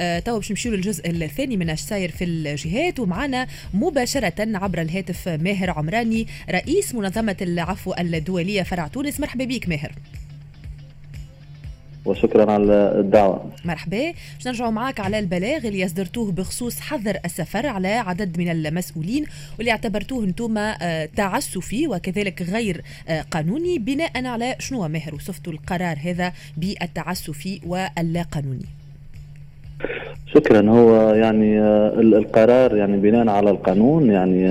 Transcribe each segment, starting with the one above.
آه توا باش نمشيو للجزء الثاني من أش ساير في الجهات. ومعنا مباشرة عبر الهاتف ماهر عمراني رئيس منظمة العفو الدولية فرع تونس. مرحبا بك ماهر. وشكرا على الدعوة. مرحبا. باش نرجعوا معاك على البلاغ اللي أصدرتوه بخصوص حظر السفر على عدد من المسؤولين واللي اعتبرتوه أنتم آه، تعسفي وكذلك غير آه، قانوني بناء على شنو ماهر؟ وصفتوا القرار هذا بالتعسفي واللا قانوني شكرا هو يعني آه، القرار يعني بناء على القانون يعني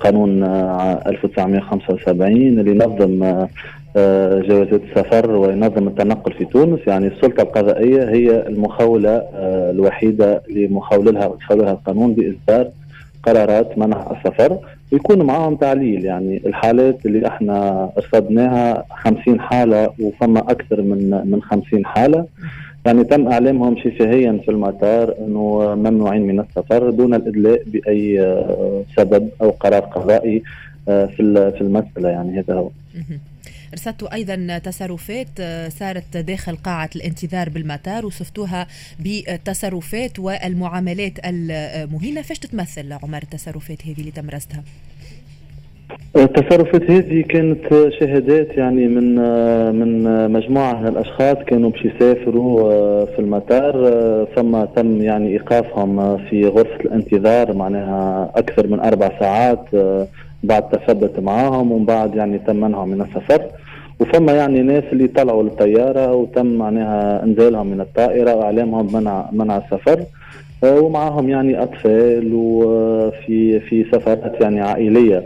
قانون 1975 اللي نظم آه، جوازات السفر وينظم التنقل في تونس. يعني السلطة القضائية هي المخولة آه، الوحيدة لمخولها مخولها القانون بإصدار قرارات منع السفر. ويكون معاهم تعليل يعني الحالات اللي إحنا رصدناها 50 حالة وفما أكثر من من 50 حالة. يعني تم إعلامهم شفهيا في المطار أنه ممنوعين من السفر دون الإدلاء بأي آه، سبب أو قرار قضائي في في المسألة يعني هذا هو. رصدتوا أيضا تصرفات آه، صارت داخل قاعة الانتظار بالمطار وصفتوها بالتصرفات والمعاملات المهينة فاش تتمثل عمر التصرفات هذه اللي تم رصدها؟ التصرفات هذه كانت شهادات يعني من من مجموعة من الأشخاص كانوا باش يسافروا آه، في المطار آه، ثم تم يعني إيقافهم في غرفة الانتظار معناها أكثر من أربع ساعات بعد تثبت معاهم ومن بعد يعني تم منعهم من السفر. وفما يعني ناس اللي طلعوا للطيارة وتم معناها إنزالهم من الطائرة وإعلامهم منع منع السفر. آه، ومعهم يعني أطفال وفي في سفرات يعني عائلية.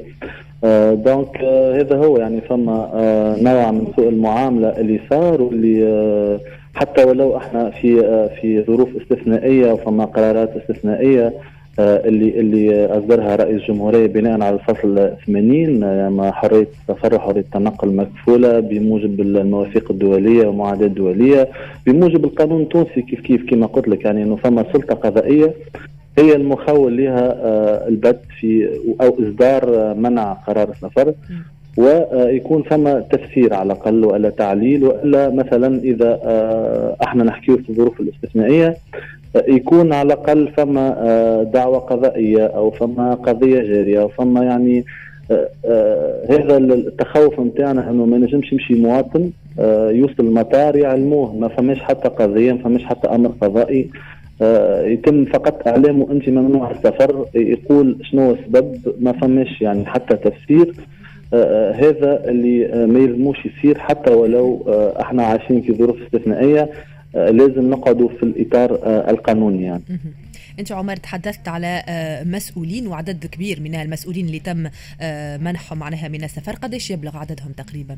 دونك آه، هذا هو يعني فما آه، نوع من سوء المعاملة اللي صار واللي حتى ولو إحنا في في ظروف استثنائية وفما قرارات استثنائية آه، اللي اللي أصدرها رئيس الجمهوريه بناء على الفصل 80 آه، حريه التفرع حريه التنقل مكفولة بموجب المواثيق الدولية والمعاهدات الدوليه بموجب القانون التونسي كيف كيف كما قلت لك يعني إنه فما سلطة قضائية. هي المخول لها آه، البت في أو إصدار منع قرار السفر ويكون ثم تفسير على الأقل والا تعليل وإلا مثلا إذا إحنا نحكيه في الظروف الاستثنائية يكون على الأقل فما آه، دعوة قضائية أو فما قضية جارية أو فما يعني آه، آه، هذا التخوف نتاعنا إنه ما نجمش يمشي مواطن يوصل المطار يعلموه ما فماش حتى قضية ما فماش حتى أمر قضائي. يتم فقط اعلامه انت ممنوع السفر. يقول شنو السبب؟ ما فماش يعني حتى تفسير. هذا اللي ما يلزموش يصير حتى ولو إحنا عايشين في ظروف استثنائية آه، لازم نقعدوا في الإطار آه، القانوني يعني. أنت عمر تحدثت على آه، مسؤولين وعدد كبير من المسؤولين اللي تم منحهم معناها من السفر. قديش يبلغ عددهم تقريبا؟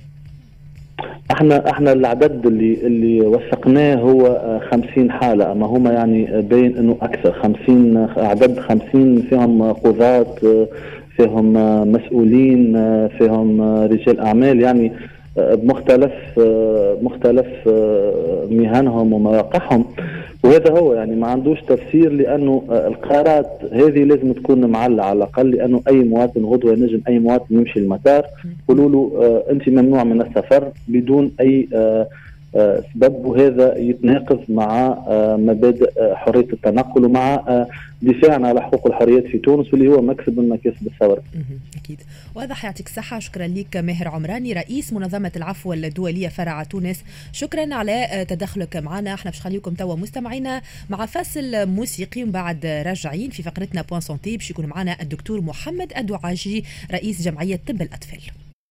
إحنا إحنا العدد اللي اللي وثقناه هو 50 حالة اما هما يعني باين انه أكثر 50 عدد 50 فيهم قضاة فيهم مسؤولين فيهم رجال اعمال يعني بمختلف مختلف مهنهم ومواقعهم وهذا هو يعني ما عندوش تفسير لأنه القرارات هذه لازم تكون معلة على الأقل لأنه أي مواطن غدوة نجم أي مواطن يمشي المطار. يقولوا له أنت ممنوع من السفر بدون أي سبب وهذا يتناقض مع مبادئ حرية التنقل ومع دفاعنا على حقوق الحريات في تونس واللي هو مكسب من مكاسب الثورة. أكيد. واضح يعطيك الصحه شكرا لك ماهر عمراني رئيس منظمة العفو الدولية فرع تونس. شكرا على تدخلك معنا. إحنا باش نخليكم توا مستمعينا مع فاصل موسيقي ومن بعد راجعين في فقرتنا Point Santé باش يكون معنا الدكتور محمد الدعاجي رئيس جمعية طب الأطفال.